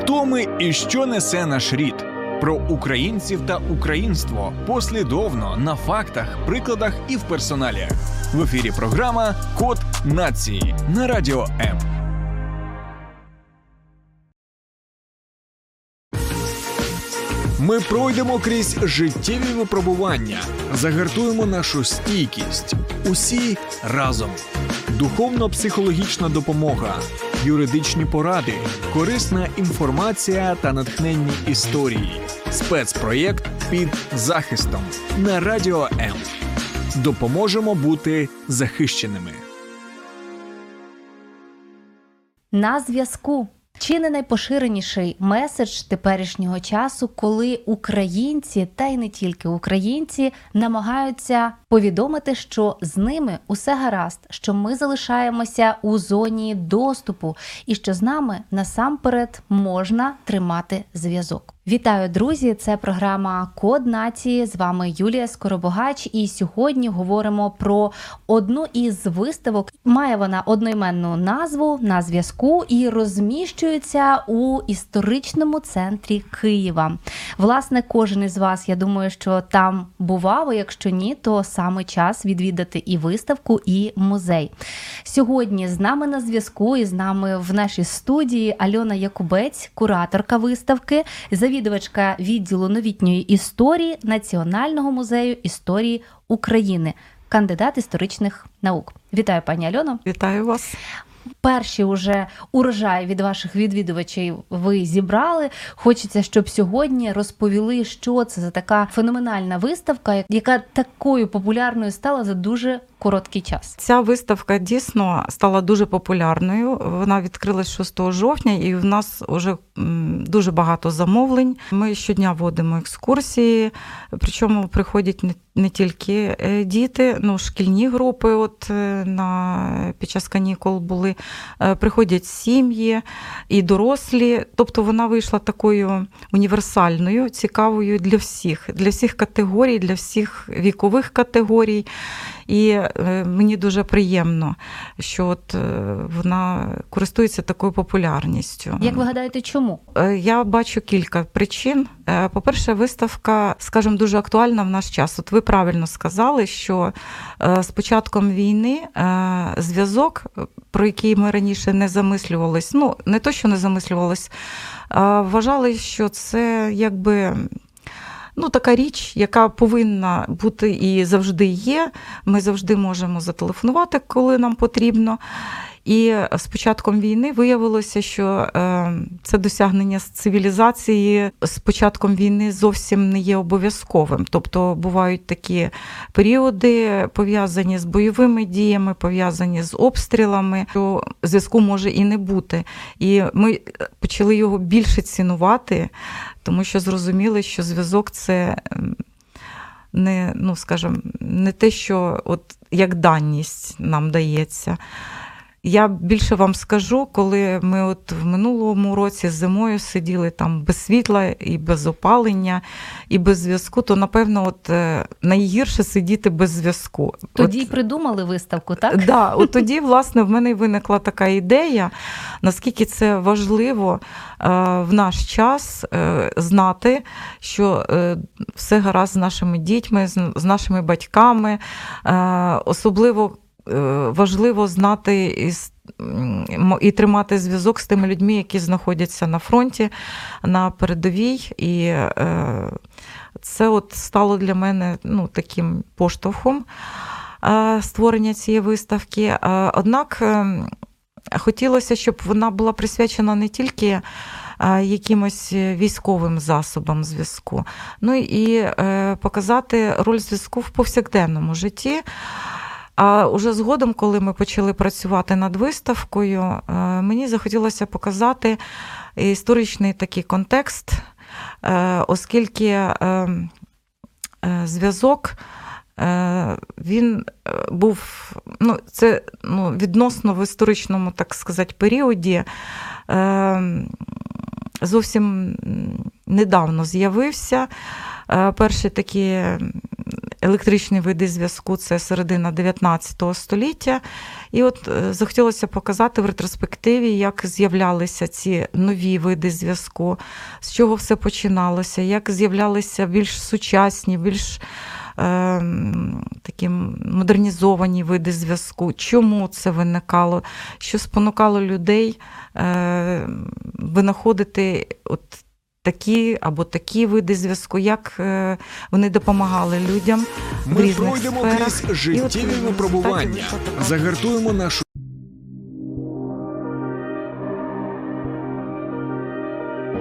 Хто ми і що несе наш рід? Про українців та українство послідовно на фактах, прикладах і в персоналіях. В ефірі програма Код нації на радіо М. Ми пройдемо крізь життєві випробування, загартуємо нашу стійкість. Усі разом. Духовно-психологічна допомога, юридичні поради, корисна інформація та натхненні історії. Спецпроєкт під захистом на радіо М. Допоможемо бути захищеними. На зв'язку. Чи не найпоширеніший меседж теперішнього часу, коли українці, та й не тільки українці, намагаються повідомити, що з ними усе гаразд, що ми залишаємося у зоні доступу, і що з нами насамперед можна тримати зв'язок. Вітаю, друзі! Це програма Код нації. З вами Юлія Скоробогач. І сьогодні говоримо про одну із виставок. Має вона одноіменну назву на зв'язку і розміщується у історичному центрі Києва. Власне, кожен із вас, я думаю, що там бував. а Якщо ні, то саме час відвідати і виставку, і музей. Сьогодні з нами на зв'язку і з нами в нашій студії Альона Якубець, кураторка виставки. Завідувачка відділу новітньої історії Національного музею історії України, кандидат історичних наук. Вітаю, пані Альоно. Вітаю вас. Перші уже урожай від ваших відвідувачів ви зібрали. Хочеться, щоб сьогодні розповіли, що це за така феноменальна виставка, яка такою популярною стала за дуже короткий час. Ця виставка дійсно стала дуже популярною. Вона відкрилась 6 жовтня, і в нас вже дуже багато замовлень. Ми щодня водимо екскурсії, причому приходять не тільки е, діти, ну шкільні групи. От е, на під час канікул були, е, приходять сім'ї і дорослі. Тобто вона вийшла такою універсальною, цікавою для всіх, для всіх категорій, для всіх вікових категорій. І е, мені дуже приємно, що от е, вона користується такою популярністю. Як ви гадаєте, чому? Е, я бачу кілька причин. По-перше, виставка, скажімо, дуже актуальна в наш час. От ви правильно сказали, що з початком війни зв'язок, про який ми раніше не замислювались, ну не то, що не замислювались, а вважали, що це якби ну, така річ, яка повинна бути і завжди є. Ми завжди можемо зателефонувати, коли нам потрібно. І з початком війни виявилося, що е, це досягнення цивілізації з початком війни зовсім не є обов'язковим. Тобто бувають такі періоди, пов'язані з бойовими діями, пов'язані з обстрілами, що зв'язку може і не бути. І ми почали його більше цінувати, тому що зрозуміли, що зв'язок це. Не, ну скажімо, не те, що от як даність нам дається. Я більше вам скажу, коли ми от в минулому році зимою сиділи там без світла і без опалення, і без зв'язку, то напевно, от е, найгірше сидіти без зв'язку. Тоді от, придумали виставку, так? Да, от тоді, власне, в мене виникла така ідея, наскільки це важливо е, в наш час е, знати, що все гаразд з нашими дітьми, з нашими батьками, особливо. Е, важливо знати і і тримати зв'язок з тими людьми, які знаходяться на фронті, на передовій. І е, це от стало для мене ну, таким поштовхом е, створення цієї виставки. Однак хотілося, щоб вона була присвячена не тільки. Якимось військовим засобам зв'язку, ну і показати роль зв'язку в повсякденному житті. А уже згодом, коли ми почали працювати над виставкою, е, мені захотілося показати історичний такий контекст, е, оскільки е, зв'язок. Він був ну, це ну, відносно в історичному, так сказати, періоді. Зовсім недавно з'явився. Перші такі електричні види зв'язку це середина 19 століття. І от е, захотілося показати в ретроспективі, як з'являлися ці нові види зв'язку, з чого все починалося, як з'являлися більш сучасні, більш е, такі модернізовані види зв'язку, чому це виникало, що спонукало людей е, винаходити от такі або такі види зв'язку, як е, вони допомагали людям. в Ми різних пройдемо сферах. крізь життєві випробування, загартуємо нашу.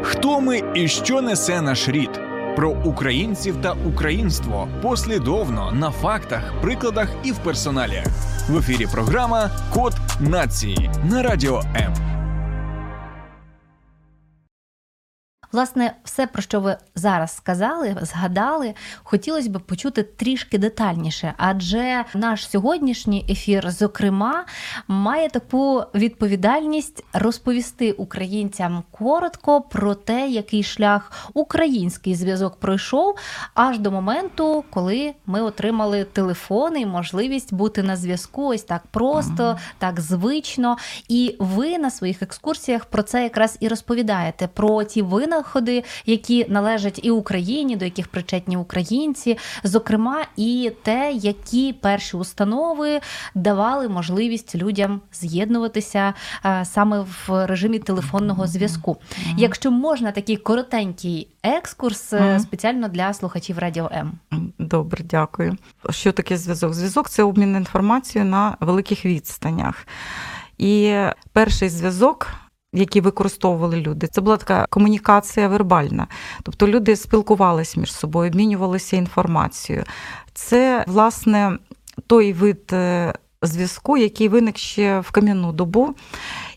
Хто ми і що несе наш рід? Про українців та українство послідовно на фактах, прикладах і в персоналі. В ефірі програма Код нації на радіо М. Власне, все, про що ви зараз сказали, згадали, хотілося б почути трішки детальніше, адже наш сьогоднішній ефір, зокрема, має таку відповідальність розповісти українцям коротко про те, який шлях український зв'язок пройшов, аж до моменту, коли ми отримали телефони і можливість бути на зв'язку ось так просто, так звично. І ви на своїх екскурсіях про це якраз і розповідаєте: про ті винаходи, які належать і Україні, до яких причетні українці, зокрема, і те, які перші установи давали можливість людям з'єднуватися е, саме в режимі телефонного зв'язку. Якщо можна, такий коротенький екскурс е, спеціально для слухачів Радіо М. Добре, дякую. Що таке зв'язок? Зв'язок це обмін інформацією на великих відстанях. І перший зв'язок. Які використовували люди, це була така комунікація вербальна. Тобто люди спілкувалися між собою, обмінювалися інформацією. Це, власне, той вид е, зв'язку, який виник ще в кам'яну добу,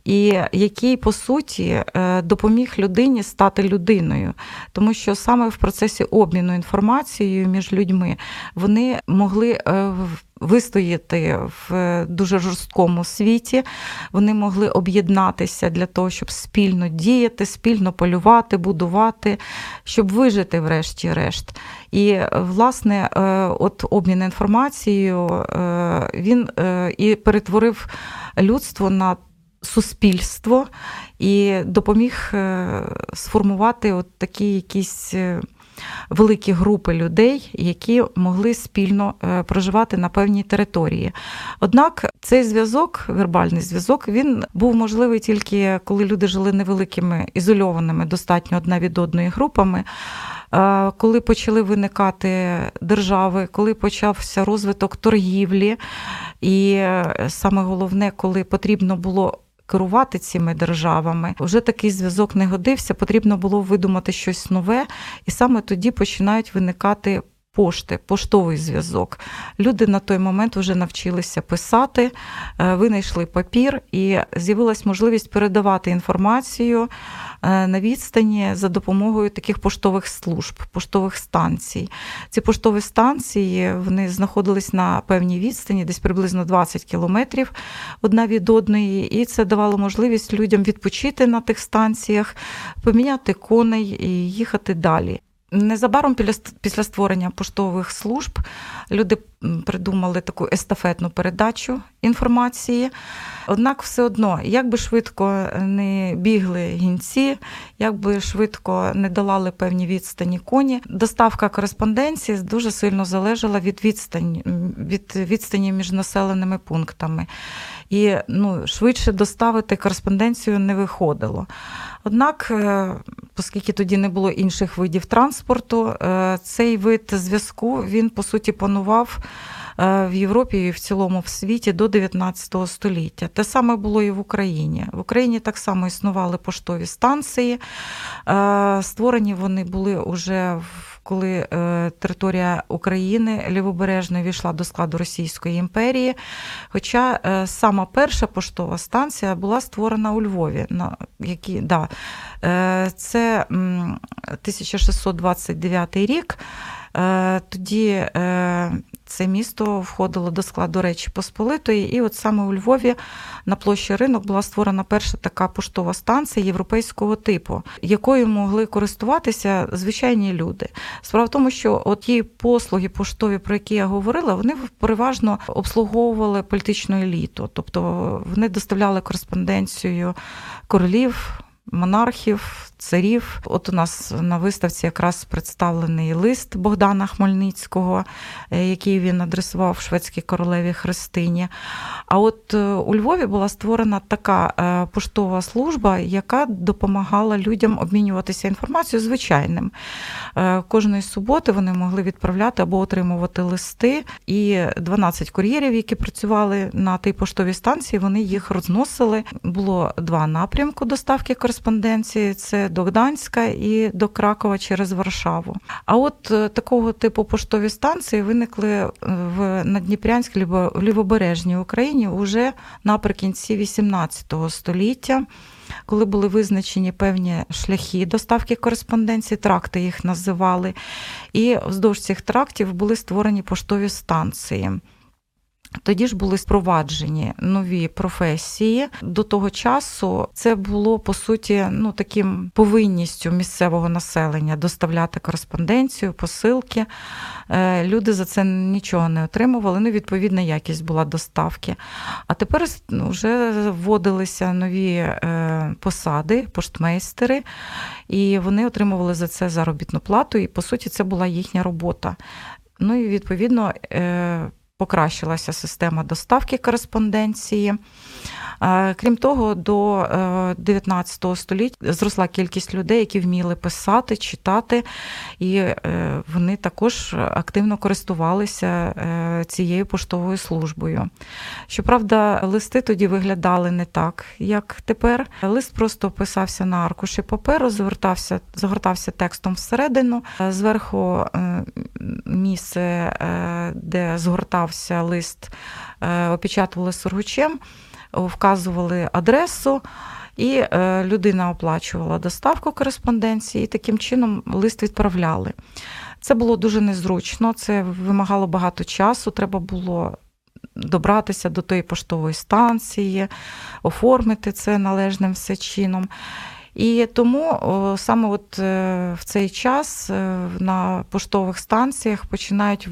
і який, по суті, е, допоміг людині стати людиною. Тому що саме в процесі обміну інформацією між людьми вони могли е, вистояти в дуже жорсткому світі, вони могли об'єднатися для того, щоб спільно діяти, спільно полювати, будувати, щоб вижити, врешті-решт. І е, власне, от обмін інформацією він і перетворив людство на суспільство і допоміг е, сформувати от такі якісь. е, Великі групи людей, які могли спільно е, проживати на певній території. Однак цей зв'язок, вербальний зв'язок, він був можливий тільки коли люди жили невеликими ізольованими, достатньо одна від одної групами. Коли почали виникати держави, коли почався розвиток торгівлі, і саме головне, коли потрібно було керувати цими державами, вже такий зв'язок не годився, потрібно було видумати щось нове, і саме тоді починають виникати. Пошти, поштовий зв'язок. Люди на той момент вже навчилися писати, е, винайшли папір, і з'явилась можливість передавати інформацію на відстані за допомогою таких поштових служб, поштових станцій. Ці поштові станції вони знаходились на певній відстані, десь приблизно 20 кілометрів одна від одної, і це давало можливість людям відпочити на тих станціях, поміняти коней і їхати далі. Незабаром після- створення поштових служб люди придумали таку естафетну передачу інформації. Однак, все одно, як би швидко не бігли гінці, як би швидко не долали певні відстані коні, доставка кореспонденції дуже сильно залежала від відстані, від відстані між населеними пунктами. І ну, швидше доставити кореспонденцію не виходило. Однак, е, оскільки тоді не було інших видів транспорту, е, цей вид зв'язку він по суті панував е, в Європі і в цілому в світі до 19 століття. Те саме було і в Україні. В Україні так само існували поштові станції. Створені вони були уже в- коли е, територія України лівобережно війшла до складу Російської імперії. Хоча е, сама перша поштова станція була створена у Львові. На які, да, е, це 1629 рік. Тоді це місто входило до складу Речі Посполитої, і от саме у Львові на площі ринок була створена перша така поштова станція європейського типу, якою могли користуватися звичайні люди. Справа в тому, що от ті послуги поштові, про які я говорила, вони переважно обслуговували політичну еліту, тобто вони доставляли кореспонденцію королів монархів, царів. От у нас на виставці якраз представлений лист Богдана Хмельницького, е, який він адресував шведській королеві Христині. А от е, у Львові була створена така е, поштова служба, яка допомагала людям обмінюватися інформацією звичайним. Кожної суботи вони могли відправляти або отримувати листи, і 12 кур'єрів, які працювали на тій поштовій станції, вони їх розносили. Було два напрямку доставки кореспонденції: це до Гданська і до Кракова через Варшаву. А от е, такого типу поштові станції виникли е, в Надніпрянській в лівобережній Україні уже наприкінці XVIII століття. Коли були визначені певні шляхи доставки кореспонденції, тракти їх називали, і вздовж цих трактів були створені поштові станції. Тоді ж були спроваджені нові професії. До того часу це було по суті ну таким повинністю місцевого населення доставляти кореспонденцію, посилки. Е, люди за це нічого не отримували. Ну, відповідна якість була доставки. А тепер ну, вже вводилися нові е, посади, поштмейстери, і вони отримували за це заробітну плату. І по суті, це була їхня робота. Ну і відповідно. Покращилася система доставки кореспонденції. Крім того, до 19 е, століття зросла кількість людей, які вміли писати, читати, і е, вони також активно користувалися е, цією поштовою службою. Щоправда, листи тоді виглядали не так, як тепер. Лист просто писався на аркуші паперу, звертався, загортався текстом всередину, зверху місце, де згортався лист, опечатували сургучем вказували адресу. І е, людина оплачувала доставку кореспонденції, і таким чином лист відправляли. Це було дуже незручно, це вимагало багато часу. Треба було добратися до тої поштової станції, оформити це належним все чином. І тому саме от е, в цей час е, на поштових станціях починають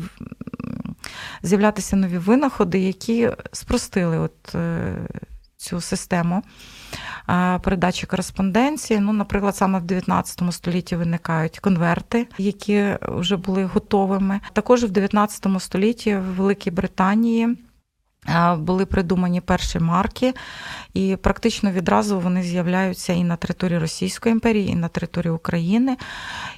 з'являтися нові винаходи, які спростили от е, цю систему передачі кореспонденції. Ну, Наприклад, саме в 19 столітті виникають конверти, які вже були готовими. Також в 19 столітті в Великій Британії. Були придумані перші марки, і практично відразу вони з'являються і на території Російської імперії, і на території України.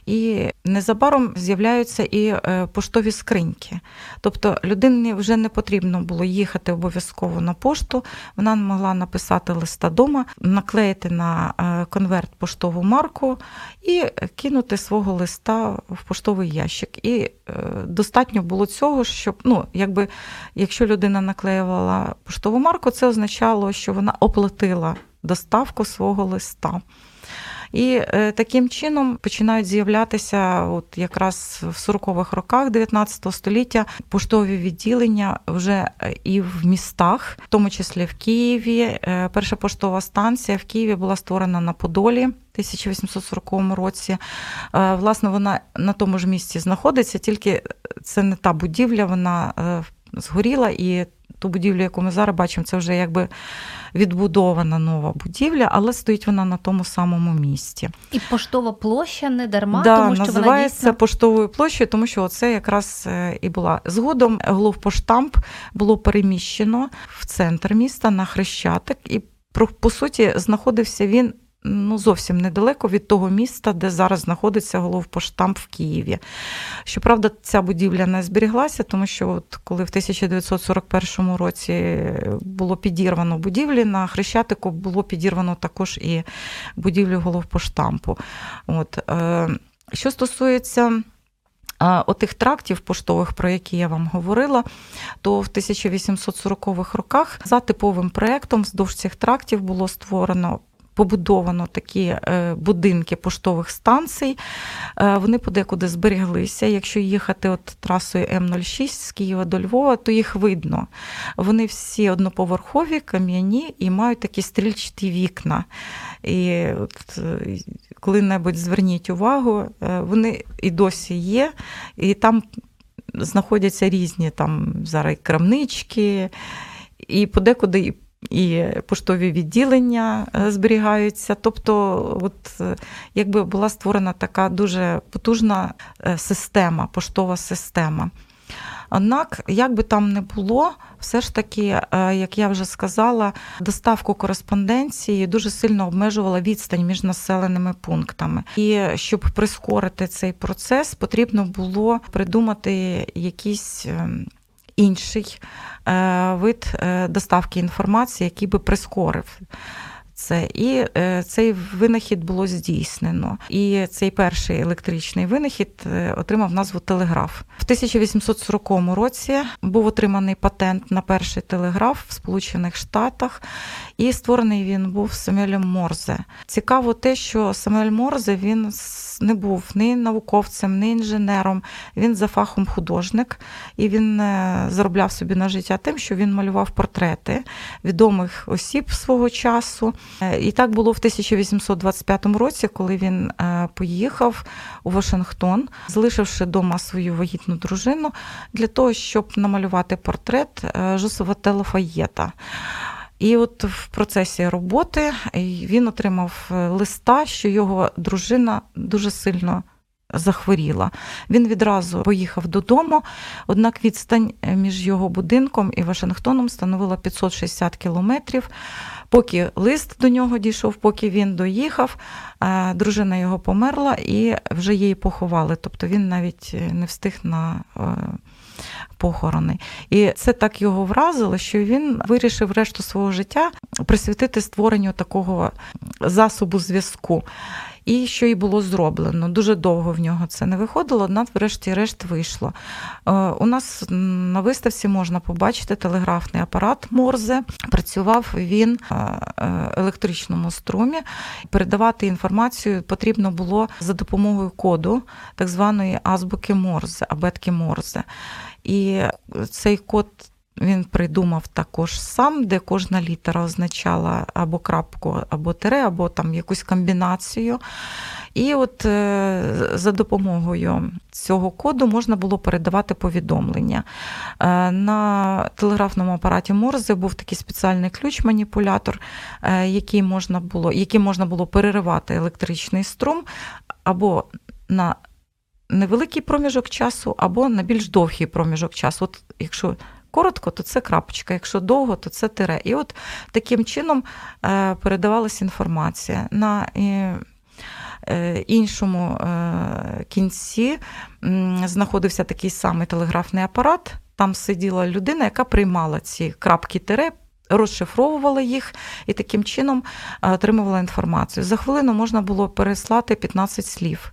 І незабаром з'являються і е, поштові скриньки. Тобто людині вже не потрібно було їхати обов'язково на пошту. Вона могла написати листа дома, наклеїти на е, конверт поштову марку і кинути свого листа в поштовий ящик. І достатньо було цього, щоб ну, якби, якщо людина наклеювала поштову марку, це означало, що вона оплатила доставку свого листа. І е, таким чином починають з'являтися, от якраз в 40-х роках 19 століття, поштові відділення вже е, і в містах, в тому числі в Києві. Е, перша поштова станція в Києві була створена на Подолі. 1840 році. Власне, вона на тому ж місці знаходиться, тільки це не та будівля, вона згоріла, і ту будівлю, яку ми зараз бачимо, це вже якби відбудована нова будівля, але стоїть вона на тому самому місці. І поштова площа не дарма, да, тому що називається вона дійсно... поштовою площею, тому що це якраз е, і була згодом. Головпоштамп було переміщено в центр міста на Хрещатик, і по суті знаходився він ну, зовсім недалеко від того міста, де зараз знаходиться головпоштамп в Києві. Щоправда, ця будівля не зберіглася, тому що от коли в 1941 році було підірвано будівлі, на Хрещатику було підірвано також і будівлю головпоштампу. От, е, Що стосується Отих трактів поштових, про які я вам говорила, то в 1840-х роках за типовим проєктом вздовж цих трактів було створено побудовано такі е, будинки поштових станцій. Е, вони подекуди збереглися. Якщо їхати от трасою М06 з Києва до Львова, то їх видно. Вони всі одноповерхові, кам'яні і мають такі стрільчаті вікна. І от, коли-небудь зверніть увагу, вони і досі є, і там знаходяться різні там зараз крамнички, і подекуди і поштові відділення е, зберігаються. Тобто, от е, якби була створена така дуже потужна е, система, поштова система. Однак, як би там не було, все ж таки, як я вже сказала, доставку кореспонденції дуже сильно обмежувала відстань між населеними пунктами. І щоб прискорити цей процес, потрібно було придумати якісь ем, інший е, вид е, доставки інформації, який би прискорив. Це і е, цей винахід було здійснено. І цей перший електричний винахід отримав назву телеграф. В 1840 році був отриманий патент на перший телеграф в Сполучених Штатах, і створений він був Самюелем Морзе. Цікаво те, що Самуель Морзе він не був ні науковцем, ні інженером. Він за фахом художник, і він е, заробляв собі на життя тим, що він малював портрети відомих осіб свого часу. Е, і так було в 1825 році, коли він е, поїхав у Вашингтон, залишивши вдома свою вагітну дружину для того, щоб намалювати портрет Жосова Телефаєта. І от в процесі роботи він отримав е, листа, що його дружина дуже сильно захворіла. Він відразу поїхав додому, однак відстань е, між його будинком і Вашингтоном становила 560 кілометрів. Поки лист до нього дійшов, поки він доїхав, е, дружина його померла і вже її поховали. Тобто він навіть не встиг на похорони. І це так його вразило, що він вирішив решту свого життя присвятити створенню такого засобу зв'язку. І що і було зроблено. Дуже довго в нього це не виходило, однак, врешті-решт, вийшло. Е, у нас на виставці можна побачити телеграфний апарат Морзе. Працював він в е, електричному струмі. Передавати інформацію потрібно було за допомогою коду так званої азбуки Морзе, абетки Морзе. І цей код він придумав також сам, де кожна літера означала або крапку, або тире, або там якусь комбінацію. І от е, за допомогою цього коду можна було передавати повідомлення. Е, на телеграфному апараті Морзе був такий спеціальний ключ-маніпулятор, е, який можна було, яким можна було переривати електричний струм або на невеликий проміжок часу або на більш довгий проміжок часу. От Якщо коротко, то це крапочка, якщо довго, то це тире. І от таким чином е, передавалася інформація. На е, іншому е, кінці знаходився такий самий телеграфний апарат. Там сиділа людина, яка приймала ці крапки тире, розшифровувала їх і таким чином е, отримувала інформацію. За хвилину можна було переслати 15 слів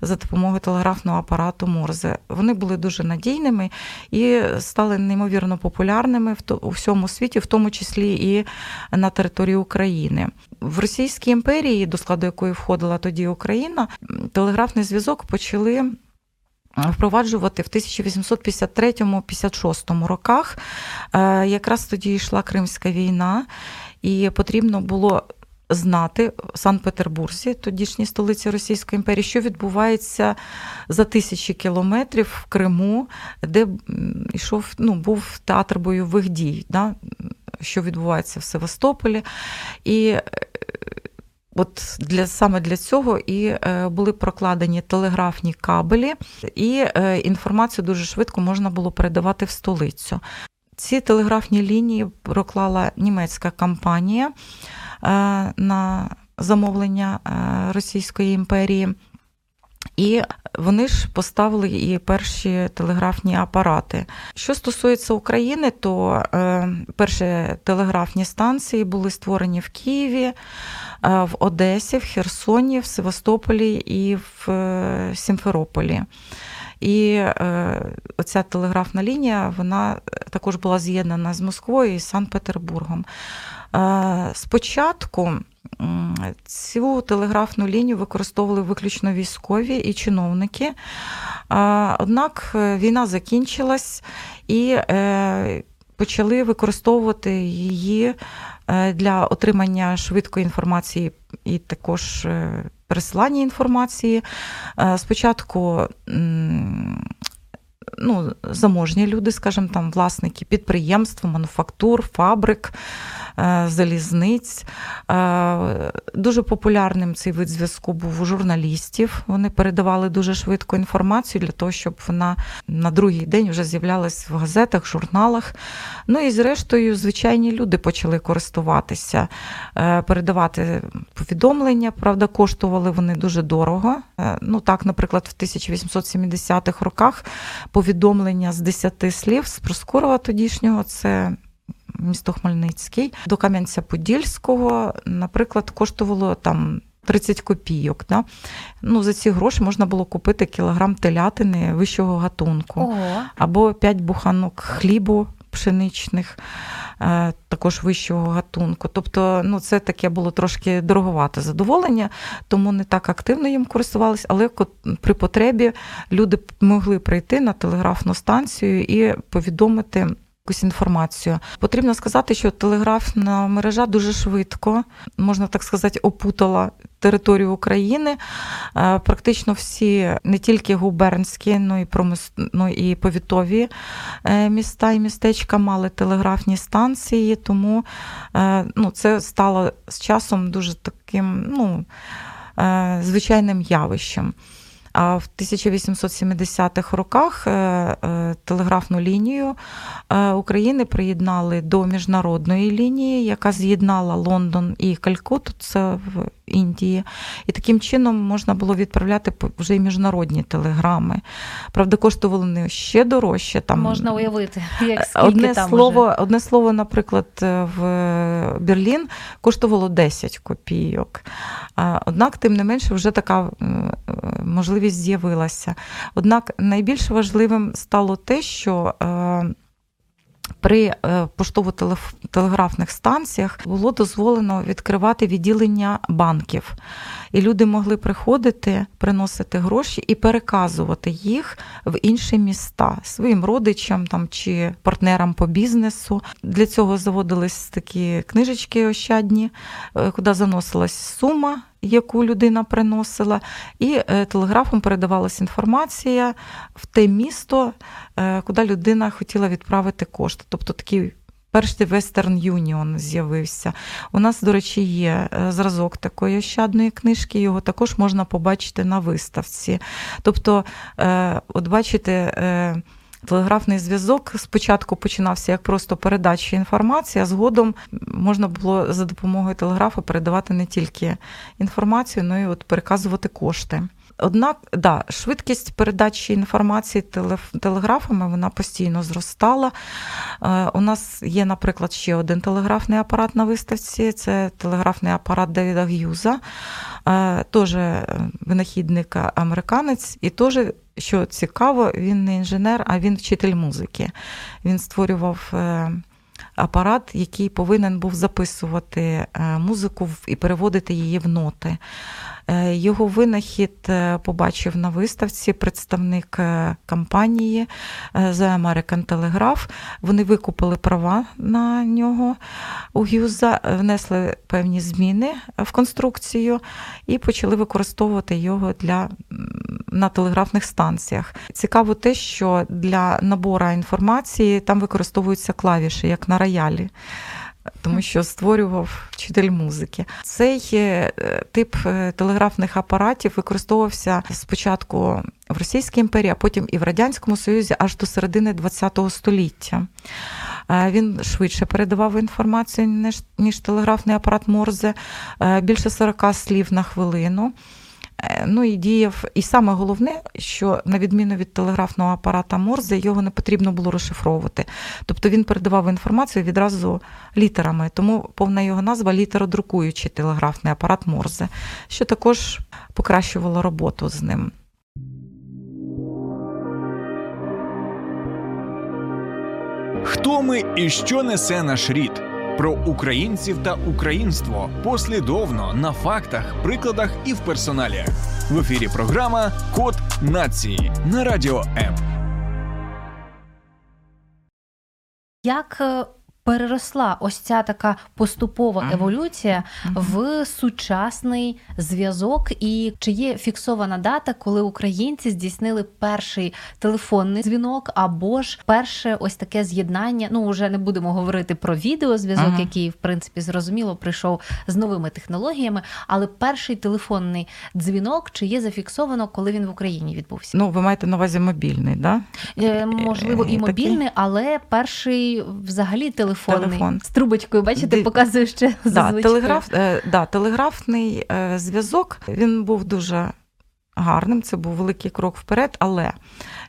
за допомогою телеграфного апарату Морзе. Вони були дуже надійними і стали неймовірно популярними у всьому світі, в тому числі і на території України. В Російській імперії, до складу якої входила тоді Україна, телеграфний зв'язок почали впроваджувати в 1853-56 роках. Е, якраз тоді йшла Кримська війна, і потрібно було знати в Санкт-Петербурзі, тодішній столиці Російської імперії, що відбувається за тисячі кілометрів в Криму, де йшов, ну, був театр бойових дій. Да? Що відбувається в Севастополі, і От для саме для цього і е, були прокладені телеграфні кабелі, і е, інформацію дуже швидко можна було передавати в столицю. Ці телеграфні лінії проклала німецька компанія е, на замовлення Російської імперії. І вони ж поставили і перші телеграфні апарати. Що стосується України, то перші телеграфні станції були створені в Києві. Е, в Одесі, в Херсоні, в Севастополі і в е, Сімферополі. І е, оця телеграфна лінія вона також була з'єднана з Москвою і Санкт-Петербургом. Спочатку Цю телеграфну лінію використовували виключно військові і чиновники. Однак е, війна закінчилась і е, почали використовувати її е, для отримання швидкої інформації і також пересилання інформації. Спочатку ну, заможні люди, скажімо, там власники підприємств, мануфактур, фабрик. Е, залізниць. Е, дуже популярним цей вид зв'язку був у журналістів. Вони передавали дуже швидко інформацію для того, щоб вона на другий день вже з'являлась в газетах, журналах. Ну і зрештою, звичайні люди почали користуватися, е, передавати повідомлення. Правда, коштували вони дуже дорого. Ну так, наприклад, в 1870-х роках повідомлення з 10 слів з Проскурова тодішнього це місто Хмельницький, до Кам'янця-Подільського, наприклад, коштувало там. 30 копійок. Да? Ну, За ці гроші можна було купити кілограм телятини вищого гатунку, Ого. або 5 буханок хлібу пшеничних, е, також вищого гатунку. Тобто, ну, це таке було трошки дороговате задоволення, тому не так активно їм користувалися, але при потребі люди могли прийти на телеграфну станцію і повідомити якусь інформацію. Потрібно сказати, що телеграфна мережа дуже швидко, можна так сказати, опутала територію України. Е, практично всі, не тільки губернські, ну і промис... ну і повітові е, міста і містечка мали телеграфні станції, тому е, ну, це стало з часом дуже таким ну, звичайним явищем. А в 1870-х роках е, е, телеграфну лінію е, України приєднали до міжнародної лінії, яка з'єднала Лондон і Калькуту, це Індії. І таким чином можна було відправляти вже й міжнародні телеграми. Правда, коштували вони ще дорожче. Там Можна уявити, як скільки одне там слово, уже. одне слово, наприклад, в Берлін коштувало 10 копійок. Однак, тим не менше, вже така можливість з'явилася. Однак найбільш важливим стало те, що е, при е, поштово-телеграфних станціях було дозволено відкривати відділення банків, і люди могли приходити, приносити гроші і переказувати їх в інші міста своїм родичам там чи партнерам по бізнесу. Для цього заводились такі книжечки ощадні, е, куди заносилась сума яку людина приносила, і е, телеграфом передавалася інформація в те місто, е, куди людина хотіла відправити кошти. Тобто такий перший Western Union з'явився. У нас, до речі, є е, зразок такої ощадної книжки, його також можна побачити на виставці. Тобто, от бачите, Телеграфний зв'язок спочатку починався як просто передача інформації, а згодом можна було за допомогою телеграфу передавати не тільки інформацію, але й от переказувати кошти. Однак, да, швидкість передачі інформації телеграфами вона постійно зростала. Е, у нас є, наприклад, ще один телеграфний апарат на виставці це телеграфний апарат Девіда Г'юза, е, теж винахідник американець, і теж, що цікаво, він не інженер, а він вчитель музики. Він створював. Е, апарат, який повинен був записувати музику і переводити її в ноти. Е, його винахід е, побачив на виставці представник е, компанії The American Telegraph. Вони викупили права на нього у Гюза, внесли певні зміни в конструкцію і почали використовувати його для. На телеграфних станціях цікаво те, що для набору інформації там використовуються клавіші, як на роялі тому що створював вчитель музики. Цей е, тип е, телеграфних апаратів використовувався спочатку в Російській імперії, а потім і в Радянському Союзі аж до середини ХХ століття. Е, він швидше передавав інформацію, ніж телеграфний апарат Морзе, більше 40 слів на хвилину. Е, ну і діяв, і саме головне, що на відміну від телеграфного апарата Морзе, його не потрібно було розшифровувати. Тобто він передавав інформацію відразу літерами, тому повна його назва літеродрукуючий телеграфний апарат Морзе, що також покращувало роботу з ним. Хто ми і що несе наш рід? Про українців та українство послідовно на фактах, прикладах і в персоналі. В ефірі програма Код нації на радіо М. Як е, переросла ось ця така поступова еволюція в сучасний зв'язок, і чи є фіксована дата, коли українці здійснили перший телефонний дзвінок, або ж перше ось таке з'єднання? Ну вже не будемо говорити про відеозв'язок, Ага. який в принципі зрозуміло прийшов з новими технологіями, але перший телефонний дзвінок чи є зафіксовано, коли він в Україні відбувся? Ну, ви маєте на увазі мобільний, да? Е, Можливо, і Такий? мобільний, але перший взагалі телефонний Телефон. з трубочкою, бачите, Ди- показує ще Да, телеграф, е, да, телеграфний е, зв'язок він був дуже гарним, це був великий крок вперед, але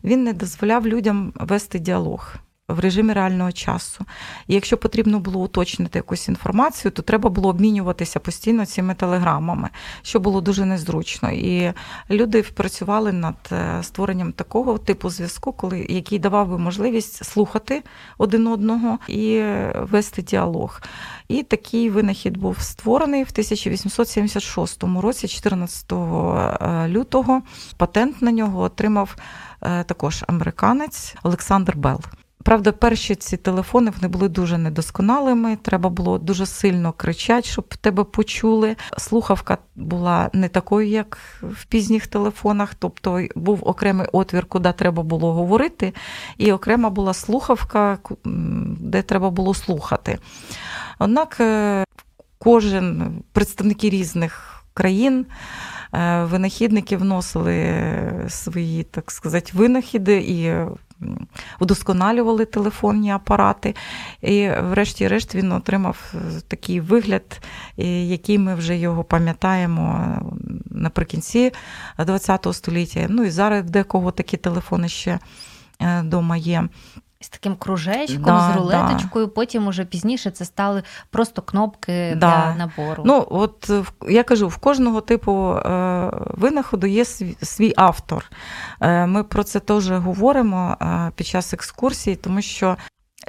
він не дозволяв людям вести діалог. В режимі реального часу. І якщо потрібно було уточнити якусь інформацію, то треба було обмінюватися постійно цими телеграмами, що було дуже незручно. І люди працювали над е, створенням такого типу зв'язку, коли який давав би можливість слухати один одного і вести діалог. І такий винахід був створений в 1876 році, 14 е, лютого. Патент на нього отримав е, також американець Олександр Белл. Правда, перші ці телефони вони були дуже недосконалими. Треба було дуже сильно кричати, щоб тебе почули. Слухавка була не такою, як в пізніх телефонах, тобто був окремий отвір, куди треба було говорити, і окрема була слухавка, де треба було слухати. Однак е, кожен представники різних країн. е, Винахідники вносили свої, так сказати, винахіди і удосконалювали телефонні апарати. І, врешті-решт, він отримав е, такий вигляд, е, який ми вже його пам'ятаємо е, наприкінці ХХ століття. Ну і зараз декого такі телефони ще вдома є. З таким кружечком, Да, з рулеточкою. Потім уже пізніше це стали просто кнопки Да. для набору. Ну, от е, я кажу, в кожного типу е, винаходу є свій, свій автор. Е, Ми про це теж говоримо е, під час екскурсії, тому що.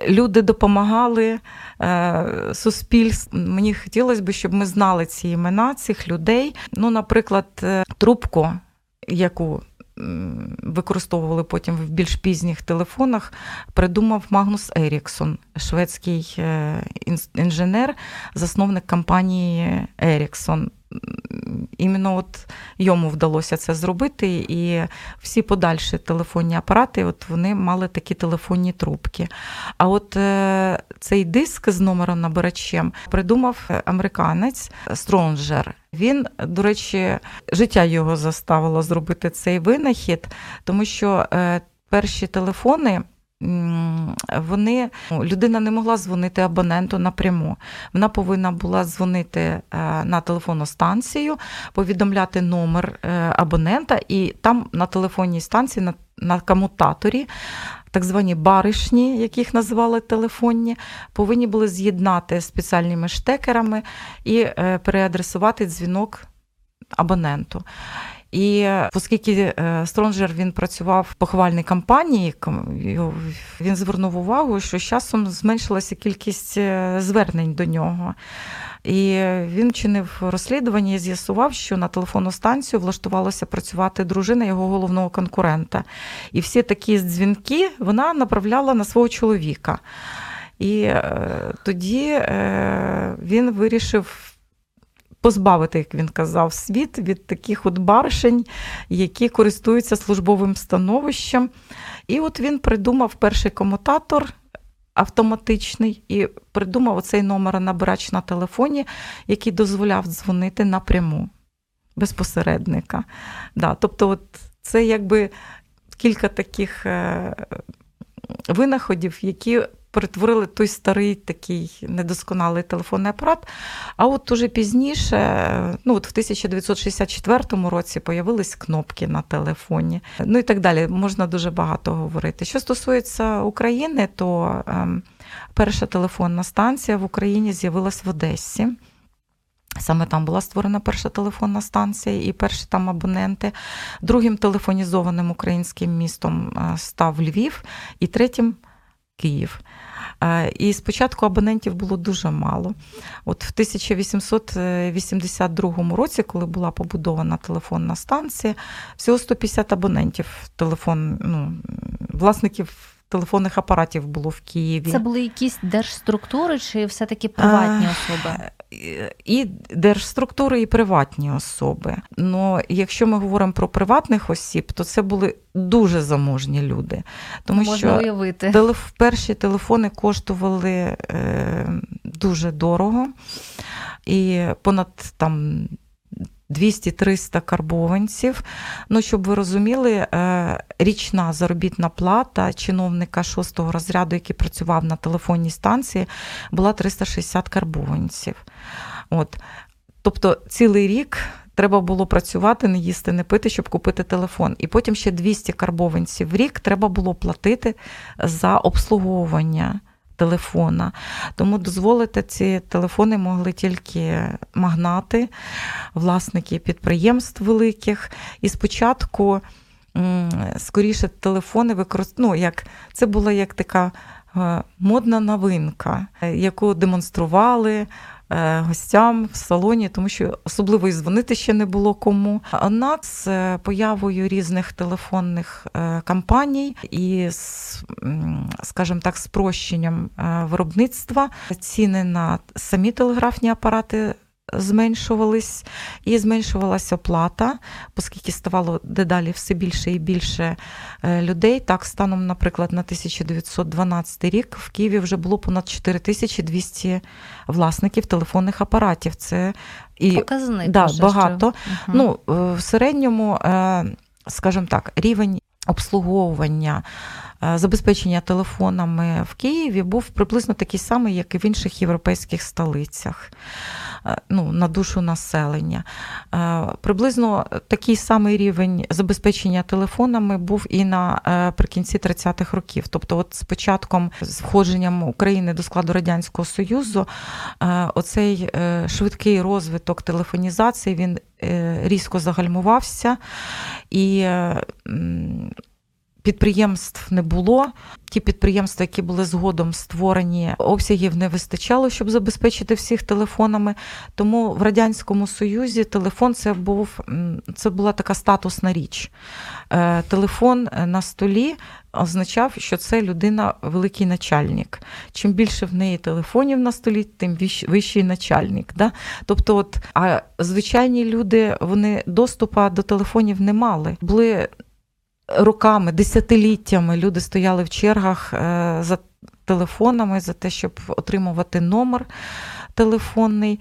Люди допомагали е, суспільству. Мені хотілося б, щоб ми знали ці імена цих людей. Ну, наприклад, трубку, яку використовували потім в більш пізніх телефонах, придумав Магнус Еріксон, шведський е, інженер, засновник компанії Еріксон. Іменно от йому вдалося це зробити, і всі подальші телефонні апарати, от вони мали такі телефонні трубки. А от е, цей диск з номером набирачем придумав американець Стронджер. Він, до речі, життя його заставило зробити цей винахід, тому що е, перші телефони. Вони ну, людина не могла дзвонити абоненту напряму. Вона повинна була дзвонити е, на телефонну станцію, повідомляти номер е, абонента, і там на телефонній станції, на, на комутаторі, так звані баришні, яких називали телефонні, повинні були з'єднати спеціальними штекерами і е, переадресувати дзвінок абоненту. І оскільки Стронджер він працював в поховальній кампанії, він звернув увагу, що з часом зменшилася кількість е, звернень до нього. І він чинив розслідування і з'ясував, що на телефонну станцію влаштувалося працювати дружина його головного конкурента. І всі такі дзвінки вона направляла на свого чоловіка. І е, тоді е, він вирішив позбавити, як він казав, світ від таких от баришень, які користуються службовим становищем. І от він придумав перший комутатор автоматичний і придумав оцей номер набирач на телефоні, який дозволяв дзвонити напряму без посередника. Да, тобто, от це якби кілька таких е, винаходів, які перетворили той старий такий недосконалий телефонний апарат. А от уже пізніше, ну от в 1964 році, появились кнопки на телефоні. Ну і так далі. Можна дуже багато говорити. Що стосується України, то ем, перша телефонна станція в Україні з'явилась в Одесі. Саме там була створена перша телефонна станція і перші там абоненти. Другим телефонізованим українським містом е, став Львів, і третім Київ. І спочатку абонентів було дуже мало. От В 1882 році, коли була побудована телефонна станція, всього 150 абонентів телефон, ну, власників телефонних апаратів було в Києві. Це були якісь держструктури чи все-таки приватні особи? І держструктури, і приватні особи. Ну, якщо ми говоримо про приватних осіб, то це були дуже заможні люди. Тому Можна що уявити. Телеф... перші телефони коштували е, дуже дорого. І понад там 200-300 карбованців. Ну, щоб ви розуміли, е, річна заробітна плата чиновника шостого розряду, який працював на телефонній станції, була 360 карбованців. От. Тобто цілий рік. Треба було працювати, не їсти, не пити, щоб купити телефон. І потім ще 200 карбованців в рік треба було платити за обслуговування телефона. Тому дозволити ці телефони могли тільки магнати, власники підприємств великих. І спочатку, скоріше, телефони використовували, ну, як це була як така е, модна новинка, яку демонстрували. Е, гостям в салоні, тому що особливо і дзвонити ще не було кому. Однак з е, появою різних телефонних е, кампаній і з, скажімо так, спрощенням виробництва ціни на самі телеграфні апарати зменшувались і зменшувалася оплата, оскільки ставало дедалі все більше і більше е, людей. Так, станом, наприклад, на 1912 рік в Києві вже було понад 4200 власників телефонних апаратів. Це і Показник да, багато. Що... Ну, В середньому, е, скажімо так, рівень обслуговування. Е, забезпечення телефонами в Києві був приблизно такий самий, як і в інших європейських столицях. Е, ну, на душу населення. Е, приблизно такий самий рівень забезпечення телефонами був і наприкінці 30-х років. Тобто, от з початком з входженням України до складу Радянського Союзу, оцей швидкий розвиток телефонізації він різко загальмувався і підприємств не було. Ті підприємства, які були згодом створені, обсягів не вистачало, щоб забезпечити всіх телефонами. Тому в Радянському Союзі телефон це був це була така статусна річ. Е, телефон на столі означав, що це людина великий начальник. Чим більше в неї телефонів на столі, тим вищий начальник. Да? Тобто, от, а звичайні люди вони доступу до телефонів не мали. Були роками, десятиліттями люди стояли в чергах е, за телефонами, за те, щоб отримувати номер телефонний.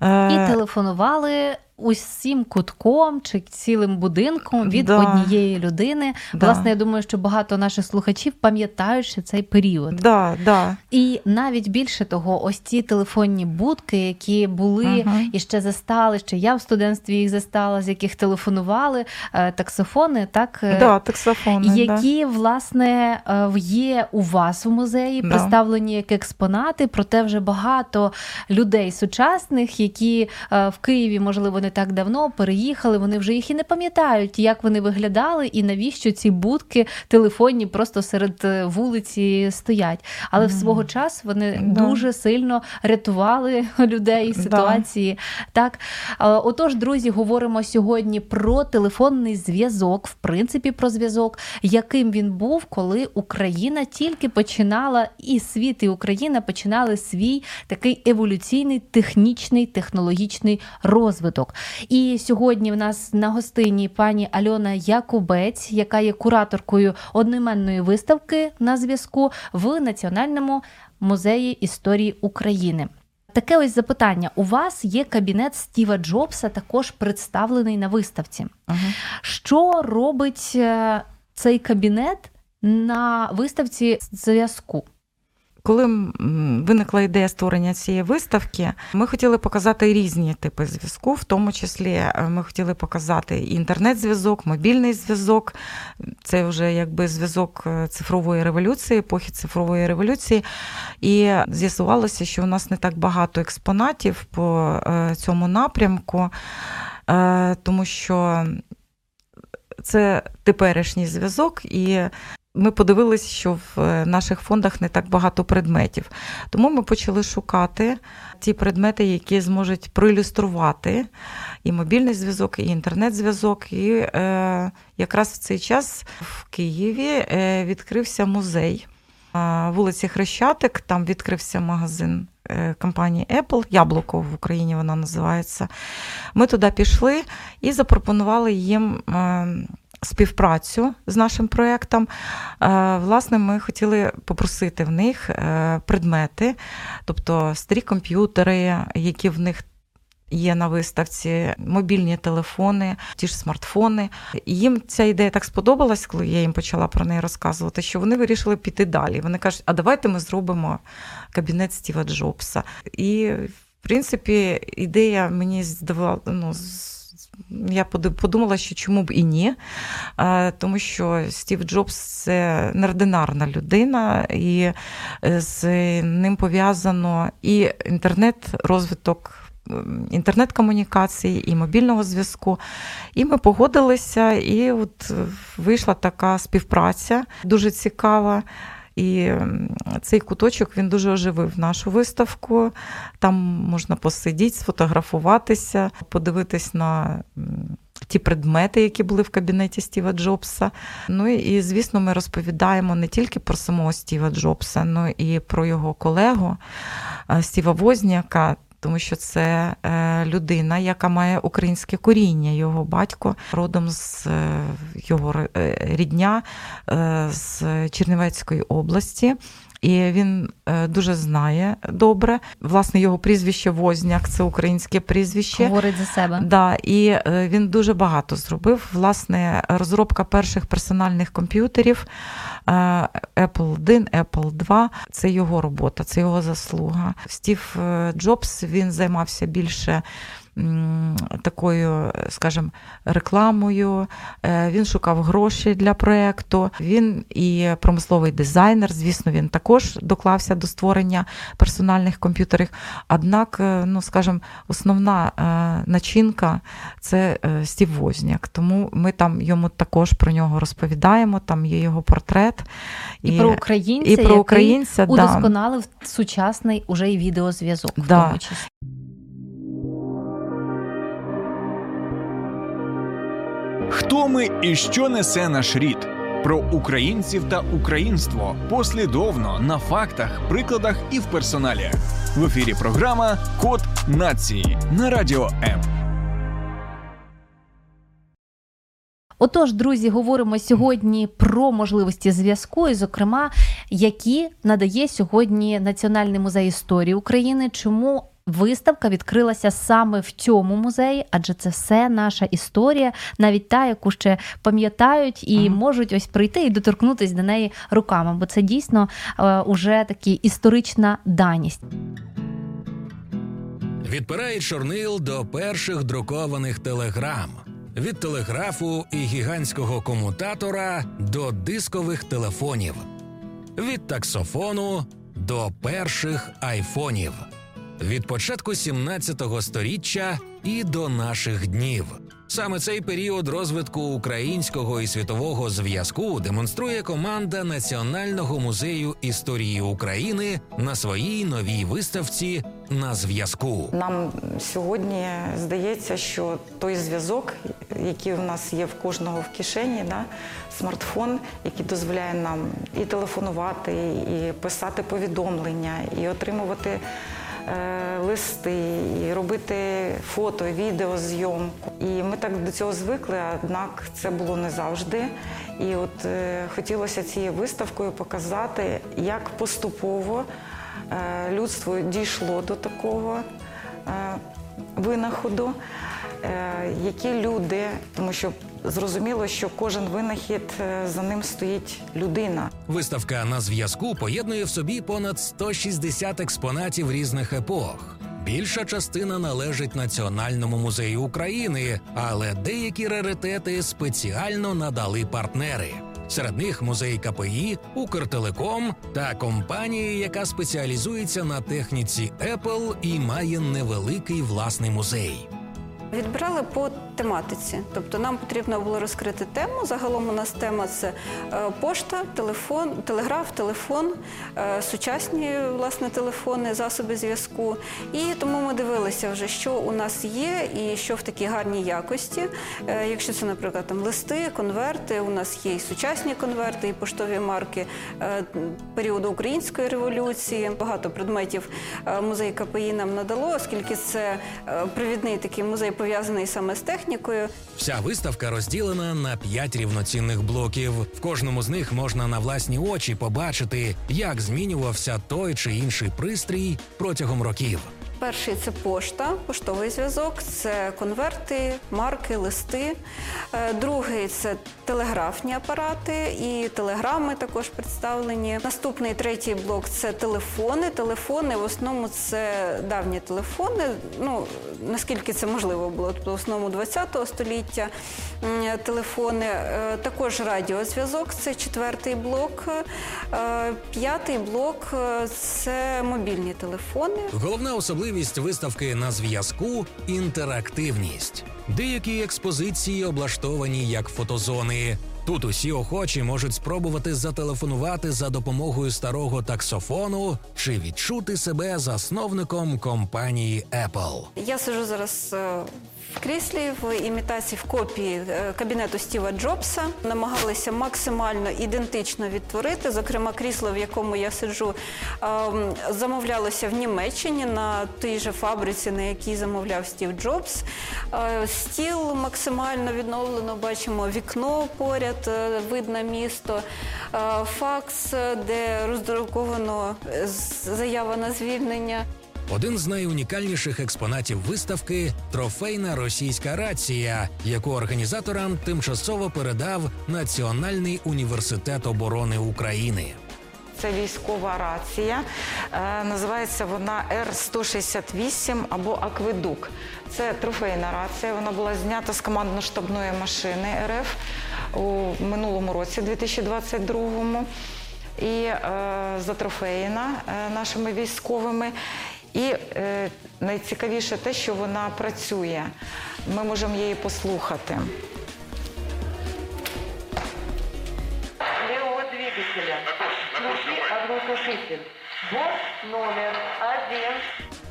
Е, І телефонували усім кутком чи цілим будинком від да. однієї людини. Да. Власне, я думаю, що багато наших слухачів пам'ятають ще цей період. Да, да. І навіть більше того, ось ці телефонні будки, які були угу. і ще застали, ще я в студентстві їх застала, з яких телефонували е, таксофони, так е, да, таксофони, які власне е, є у вас в музеї, представлені як експонати, проте вже багато людей сучасних, які в Києві можливо не так давно переїхали, вони вже їх і не пам'ятають, як вони виглядали і навіщо ці будки телефонні просто серед е, вулиці стоять. Але mm. в свого часу вони yeah. дуже сильно рятували людей ситуації. Yeah. Так, отож, друзі, говоримо сьогодні про телефонний зв'язок, в принципі, про зв'язок, яким він був, коли Україна тільки починала, і світ, і Україна починали свій такий еволюційний технічний технологічний розвиток. І сьогодні в нас на гостині пані Альона Якубець, яка є кураторкою одноіменної виставки на зв'язку в Національному музеї історії України. Таке ось запитання: у вас є кабінет Стіва Джобса, також представлений на виставці. Ага. Що робить е, цей кабінет на виставці зв'язку? Коли виникла ідея створення цієї виставки, ми хотіли показати різні типи зв'язку, в тому числі е, ми хотіли показати інтернет-зв'язок, мобільний зв'язок. Це вже якби зв'язок е, цифрової революції, епохи цифрової революції. І з'ясувалося, що у нас не так багато експонатів по е, цьому напрямку, тому що це теперішній зв'язок, і ми подивилися, що в е, наших фондах не так багато предметів. Тому ми почали шукати ті предмети, які зможуть проілюструвати і мобільний зв'язок, і інтернет-зв'язок. І е, якраз в цей час в Києві е, відкрився музей вулиці Хрещатик, там відкрився магазин е, компанії Apple, Яблуко в Україні вона називається. Ми туди пішли і запропонували їм. Е, співпрацю з нашим проєктом. Е, власне, ми хотіли попросити в них предмети, тобто старі комп'ютери, які в них є на виставці, мобільні телефони, ті ж смартфони. Їм ця ідея так сподобалась, коли я їм почала про неї розказувати, що вони вирішили піти далі. Вони кажуть, а давайте ми зробимо кабінет Стіва Джобса. І, в принципі, ідея мені здавала. ну, я подумала, що чому б і ні, тому що Стів Джобс це неординарна людина, і з ним пов'язано і інтернет-розвиток інтернет-комунікації і мобільного зв'язку. І ми погодилися, і от вийшла така співпраця дуже цікава. І цей куточок він дуже оживив нашу виставку. Там можна посидіти, сфотографуватися, подивитись на ті предмети, які були в кабінеті Стіва Джобса. Ну і, звісно, ми розповідаємо не тільки про самого Стіва Джобса, але і про його колегу Стіва Возняка тому що це е, людина, яка має українське коріння. Його батько родом з е, його е, рідня з Чернівецької області і він е, дуже знає добре. Власне, його прізвище Возняк, це українське прізвище. Говорить за себе. Да, І е, він дуже багато зробив. Власне, розробка перших персональних комп'ютерів е, Apple 1, Apple 2 це його робота, це його заслуга. Стів Джобс він займався більше такою, скажімо, рекламою. Е, він шукав гроші для проєкту. Він і промисловий дизайнер. Звісно, він також доклався до створення персональних комп'ютерів. Однак, е, ну скажімо, основна е, начинка це Стів Возняк. Тому ми там йому також про нього розповідаємо. Там є його портрет. І, і про українця, і про українця, який удосконалив сучасний уже і відеозв'язок. Да. в тому числі. Хто ми і що несе наш рід? Про українців та українство послідовно на фактах, прикладах і в персоналі. В ефірі програма Код нації на радіо М. Отож, друзі, говоримо сьогодні про можливості зв'язку, і, зокрема, які надає сьогодні Національний музей історії України. Чому Виставка відкрилася саме в цьому музеї, адже це все наша історія, навіть та, яку ще пам'ятають і ага. можуть ось прийти і доторкнутися до неї руками, бо це дійсно е, уже такі історична даність. Відпирає чорнил до перших друкованих телеграм. Від телеграфу і гігантського комутатора до дискових телефонів, від таксофону до перших айфонів від початку 17 століття і до наших днів. Саме цей період розвитку українського і світового зв'язку демонструє команда Національного музею історії України на своїй новій виставці на зв'язку. Нам сьогодні здається, що той зв'язок, який в нас є в кожного в кишені, да, смартфон, який дозволяє нам і телефонувати, і писати повідомлення, і отримувати. Е, листи, і робити фото, відеозйомку. І ми так до цього звикли, однак це було не завжди. І от е, хотілося цією виставкою показати, як поступово е, людство дійшло до такого винаходу. Які люди, тому що зрозуміло, що кожен винахід е, за ним стоїть людина. Виставка на зв'язку поєднує в собі понад 160 експонатів різних епох. Більша частина належить Національному музею України, але деякі раритети спеціально надали партнери. Серед них музей КПІ, Укртелеком та компанія, яка спеціалізується на техніці Apple і має невеликий власний музей. Відбирали по тематиці, тобто нам потрібно було розкрити тему. Загалом у нас тема це е, пошта, телефон, телеграф, телефон, е, сучасні власне телефони, засоби зв'язку. І тому ми дивилися вже, що у нас є, і що в такій гарній якості. Е, Якщо це, наприклад, там листи, конверти, у нас є і сучасні конверти, і поштові марки періоду української революції. Багато предметів музей КПІ нам надало, оскільки це привідний такий музей пов'язаний саме з технікою. Вся виставка розділена на п'ять рівноцінних блоків. В кожному з них можна на власні очі побачити, як змінювався той чи інший пристрій протягом років. Перший це пошта, поштовий зв'язок, це конверти, марки, листи. Е, Другий це телеграфні апарати і телеграми також представлені. Наступний третій блок це телефони. Телефони в основному це давні телефони. Ну наскільки це можливо було, тобто в основному 20 століття телефони. Е, Також радіозв'язок це четвертий блок. Е, П'ятий блок це мобільні телефони. Головна особливість виставки на зв'язку інтерактивність. Деякі експозиції облаштовані як фотозони. Тут усі охочі можуть спробувати зателефонувати за допомогою старого таксофону чи відчути себе засновником компанії Apple. Я сижу зараз е, в кріслі в імітації в копії е, кабінету Стіва Джобса. Намагалися максимально ідентично відтворити. Зокрема, крісло, в якому я сиджу, е, замовлялося в Німеччині на тій же фабриці, на якій замовляв Стів Джобс. Е, Стіл максимально відновлено. Бачимо вікно поряд, е, видно місто, факс, де роздруковано заява на звільнення. Один з найунікальніших експонатів виставки трофейна російська рація, яку організаторам тимчасово передав Національний університет оборони України. Це військова рація. Е, називається вона Р-168 або Акведук. Це трофейна рація. Вона була знята з командно-штабної машини РФ у минулому році, 2022-му. І е, затрофеєна е, нашими військовими. І е, найцікавіше те, що вона працює. Ми можемо її послухати. левого двигателя. Включи огнетушитель. Борт номер один.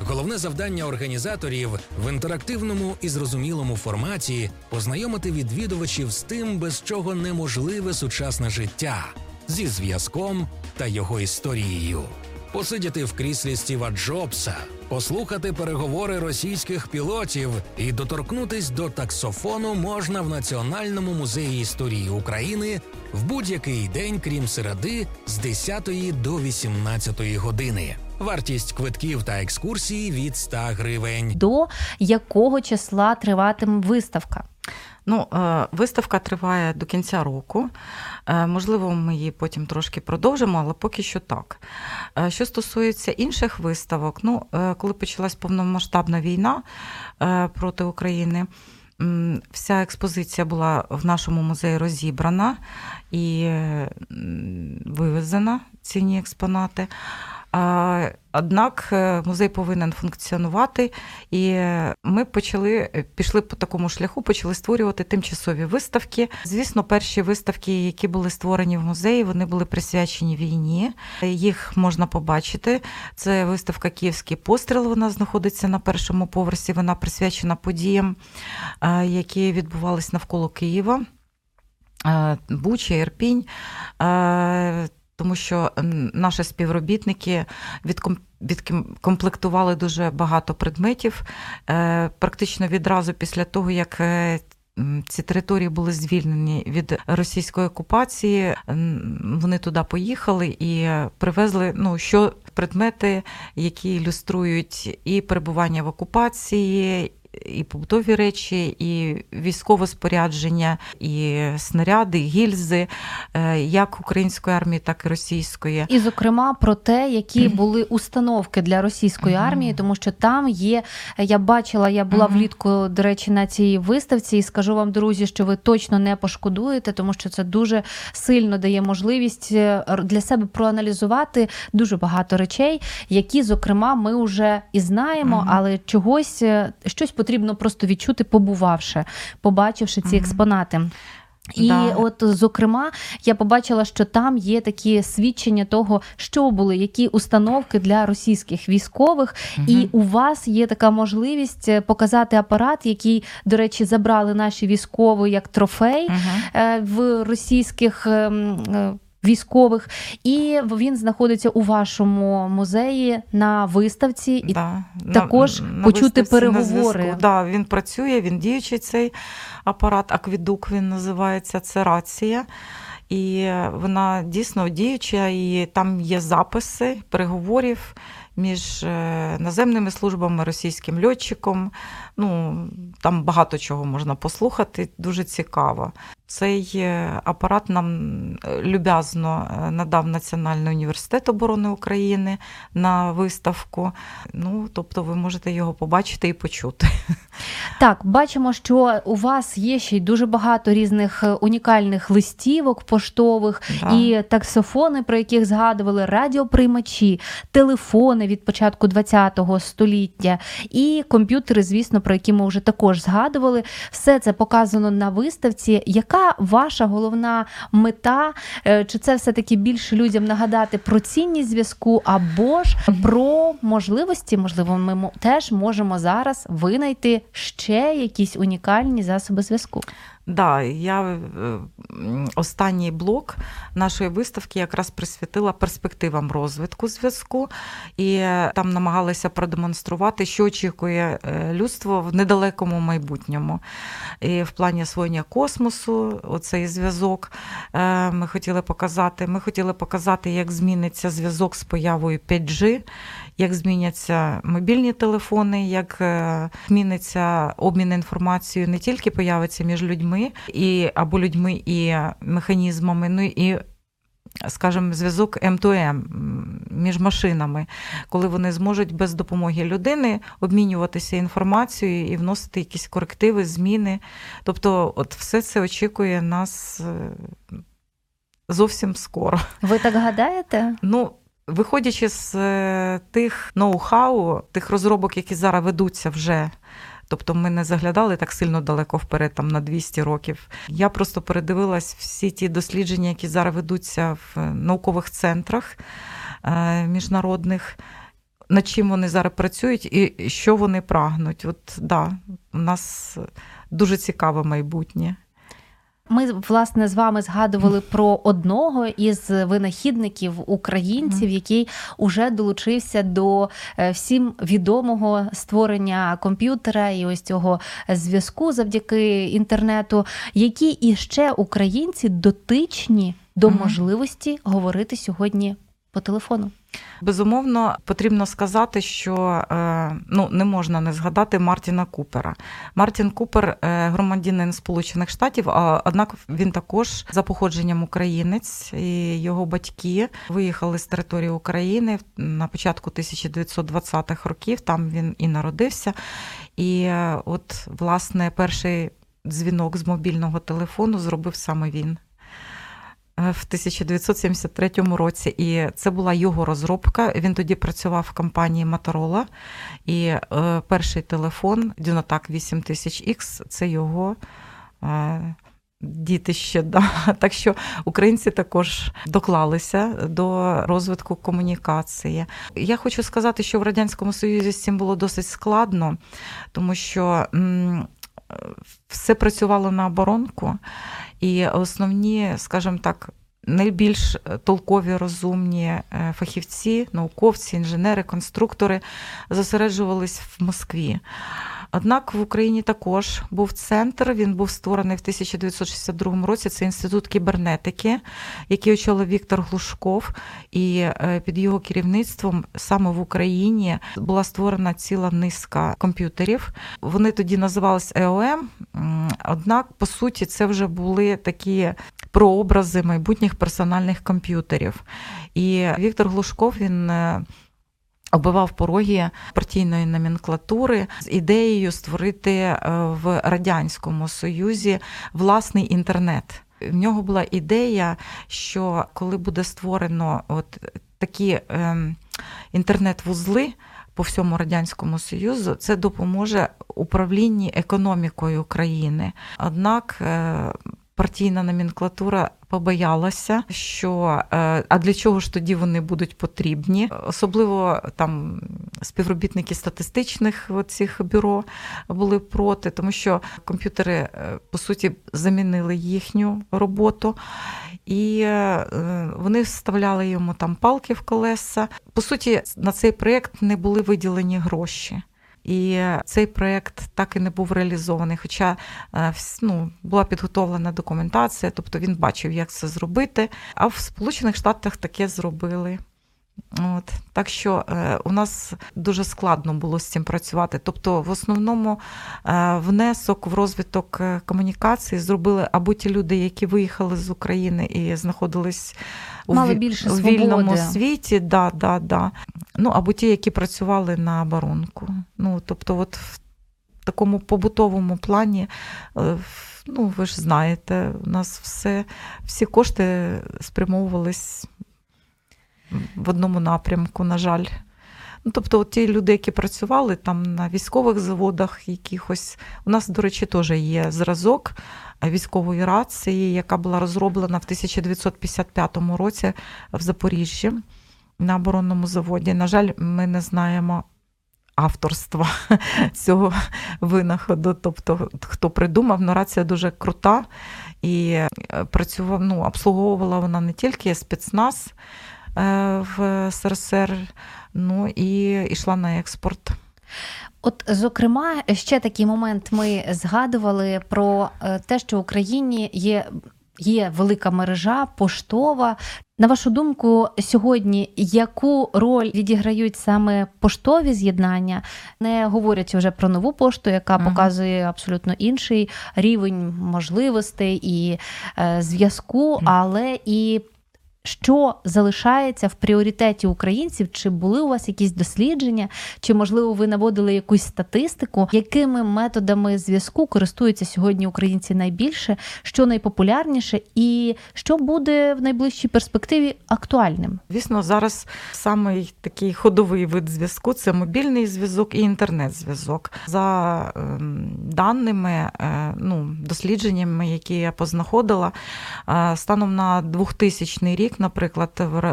Головне завдання організаторів в інтерактивному і зрозумілому форматі познайомити відвідувачів з тим, без чого неможливе сучасне життя зі зв'язком та його історією. Посидіти в кріслі Стіва Джобса, послухати переговори російських пілотів і доторкнутись до таксофону можна в Національному музеї історії України в будь-який день, крім середи, з 10 до 18 години. Вартість квитків та екскурсії від 100 гривень. До якого числа триватиме виставка? Ну, е, виставка триває до кінця року. Е, Можливо, ми її потім трошки продовжимо, але поки що так. Е, Що стосується інших виставок, ну, коли почалась повномасштабна війна проти України, вся експозиція була в нашому музеї розібрана і вивезена цінні експонати. Однак е, музей повинен функціонувати, і ми почали е, пішли по такому шляху, почали створювати тимчасові виставки. Звісно, перші виставки, які були створені в музеї, вони були присвячені війні. Їх можна побачити. Це виставка Київський постріл. Вона знаходиться на першому поверсі. Вона присвячена подіям, е, які відбувались навколо Києва. Буча, Ірпінь. Тому що наші співробітники відком- відкомплектували дуже багато предметів. Е, Практично відразу після того, як е, ці території були звільнені від російської окупації, вони туди поїхали і привезли ну, що предмети, які ілюструють і перебування в окупації. І побутові речі, і військове спорядження, і снаряди, і гільзи, е, як української армії, так і російської. І, зокрема, про те, які були установки для російської армії, тому що там є. Я бачила, я була влітку, до речі, на цій виставці, і скажу вам, друзі, що ви точно не пошкодуєте, тому що це дуже сильно дає можливість е, для себе проаналізувати дуже багато речей, які, зокрема, ми вже і знаємо, але чогось е, щось потрібно потрібно просто відчути, побувавши, побачивши ці експонати. І Да. от, зокрема, я побачила, що там є такі свідчення того, що були, які установки для російських військових, і у вас є така можливість е, показати апарат, який, до речі, забрали наші військові як трофей е, в російських ем, е, військових, і він знаходиться у вашому музеї на виставці. І Да. також почути виставці, на переговори. зв'язку. Да, він працює, він діючий цей апарат, аквідук він називається, це рація. І вона дійсно діюча, і там є записи переговорів між е, наземними службами, російським льотчиком. Ну, там багато чого можна послухати, дуже цікаво. Цей е, апарат нам е, люб'язно е, надав Національний університет оборони України на виставку. Ну, тобто ви можете його побачити і почути. Так, бачимо, що у вас є ще й дуже багато різних унікальних листівок поштових Да. і таксофони, про яких згадували, радіоприймачі, телефони від початку ХХ століття, і комп'ютери, звісно, про які ми вже також згадували. Все це показано на виставці. Яка ваша головна мета? Е, Чи це все-таки більше людям нагадати про цінність зв'язку, або ж про можливості? Можливо, ми теж можемо зараз винайти ще якісь унікальні засоби зв'язку. Да, я е, останній блок нашої виставки якраз присвятила перспективам розвитку зв'язку, і е, там намагалися продемонструвати, що очікує е, людство в недалекому майбутньому. І в плані освоєння космосу, оцей зв'язок ми хотіли показати. Ми хотіли показати, як зміниться зв'язок з появою 5G, як зміняться мобільні телефони, як е, зміниться обмін інформацією, не тільки появиться між людьми і або людьми і механізмами, ну і. Скажімо, зв'язок М2М між машинами, коли вони зможуть без допомоги людини обмінюватися інформацією і вносити якісь корективи, зміни. Тобто, от все це очікує нас е, зовсім скоро. Ви так гадаєте? Ну, виходячи з е, тих ноу-хау, тих розробок, які зараз ведуться вже. Тобто ми не заглядали так сильно далеко вперед, там на 200 років. Я просто передивилась всі ті дослідження, які зараз ведуться в наукових центрах е, міжнародних, над чим вони зараз працюють і що вони прагнуть. От да, у нас дуже цікаве майбутнє. Ми власне з вами згадували про одного із винахідників українців, який уже долучився до е, всім відомого створення комп'ютера і ось цього зв'язку завдяки інтернету. Які іще українці дотичні до можливості говорити сьогодні по телефону? Безумовно, потрібно сказати, що е, ну, не можна не згадати Мартіна Купера. Мартін Купер е, громадянин Сполучених Штатів, а однак він також за походженням українець, і його батьки виїхали з території України на початку 1920-х років. Там він і народився. І е, от, власне, перший дзвінок з мобільного телефону зробив саме він. Е, В 1973 році, і це була його розробка. Він тоді працював в компанії Motorola, і е, перший телефон Dynatak 8000X – це його е, дітище. Да. Так що українці також доклалися до розвитку комунікації. Я хочу сказати, що в радянському союзі з цим було досить складно, тому що м, все працювало на оборонку, і основні, скажімо так, найбільш толкові, розумні е, фахівці, науковці, інженери, конструктори зосереджувались в Москві. Однак в Україні також був центр. Він був створений в 1962 році. Це інститут кібернетики, який очолив Віктор Глушков. І е, під його керівництвом саме в Україні була створена ціла низка комп'ютерів. Вони тоді називались ЕОМ. Однак, по суті, це вже були такі прообрази майбутніх персональних комп'ютерів. І Віктор Глушков він. Оббивав пороги партійної номенклатури з ідеєю створити е, в радянському союзі власний інтернет. В нього була ідея, що коли буде створено от такі ем, інтернет-вузли, по всьому радянському союзу, це допоможе управлінні економікою України. Однак е, партійна номенклатура побоялася, що е, а для чого ж тоді вони будуть потрібні, особливо там співробітники статистичних цих бюро були проти, тому що комп'ютери е, по суті замінили їхню роботу. І е, вони вставляли йому там палки в колеса. По суті, на цей проєкт не були виділені гроші. І цей проєкт так і не був реалізований. Хоча е, ну, була підготовлена документація, тобто він бачив, як це зробити. А в Сполучених Штатах таке зробили. От. Так що е, у нас дуже складно було з цим працювати. Тобто, в основному е, внесок в розвиток е, комунікації зробили або ті люди, які виїхали з України і знаходились Мали більше у вільному світі, да, да, да. Ну, або ті, які працювали на оборонку. Ну, тобто, от в такому побутовому плані. Е, ну, ви ж знаєте, у нас все, всі кошти спрямовувались в одному напрямку, на жаль. Ну, Тобто, от ті люди, які працювали там на військових заводах, якихось у нас, до речі, теж є зразок військової рації, яка була розроблена в 1955 році в Запоріжжі на оборонному заводі. На жаль, ми не знаємо. Авторства цього винаходу, тобто хто придумав, ну рація дуже крута і е, працював, ну, обслуговувала вона не тільки спецназ, в СРСР, ну і йшла на експорт. От, зокрема, ще такий момент ми згадували про е, те, що в Україні є. Є велика мережа поштова. На вашу думку, сьогодні яку роль відіграють саме поштові з'єднання, не говорять вже про нову пошту, яка показує абсолютно інший рівень можливостей і е, зв'язку, але і що залишається в пріоритеті українців? Чи були у вас якісь дослідження, чи можливо ви наводили якусь статистику, якими методами зв'язку користуються сьогодні українці найбільше, що найпопулярніше, і що буде в найближчій перспективі актуальним? Звісно, зараз самий такий ходовий вид зв'язку це мобільний зв'язок і інтернет-зв'язок. За ем, даними, е, ну дослідженнями, які я познаходила, е, станом на 2000 рік рік, наприклад,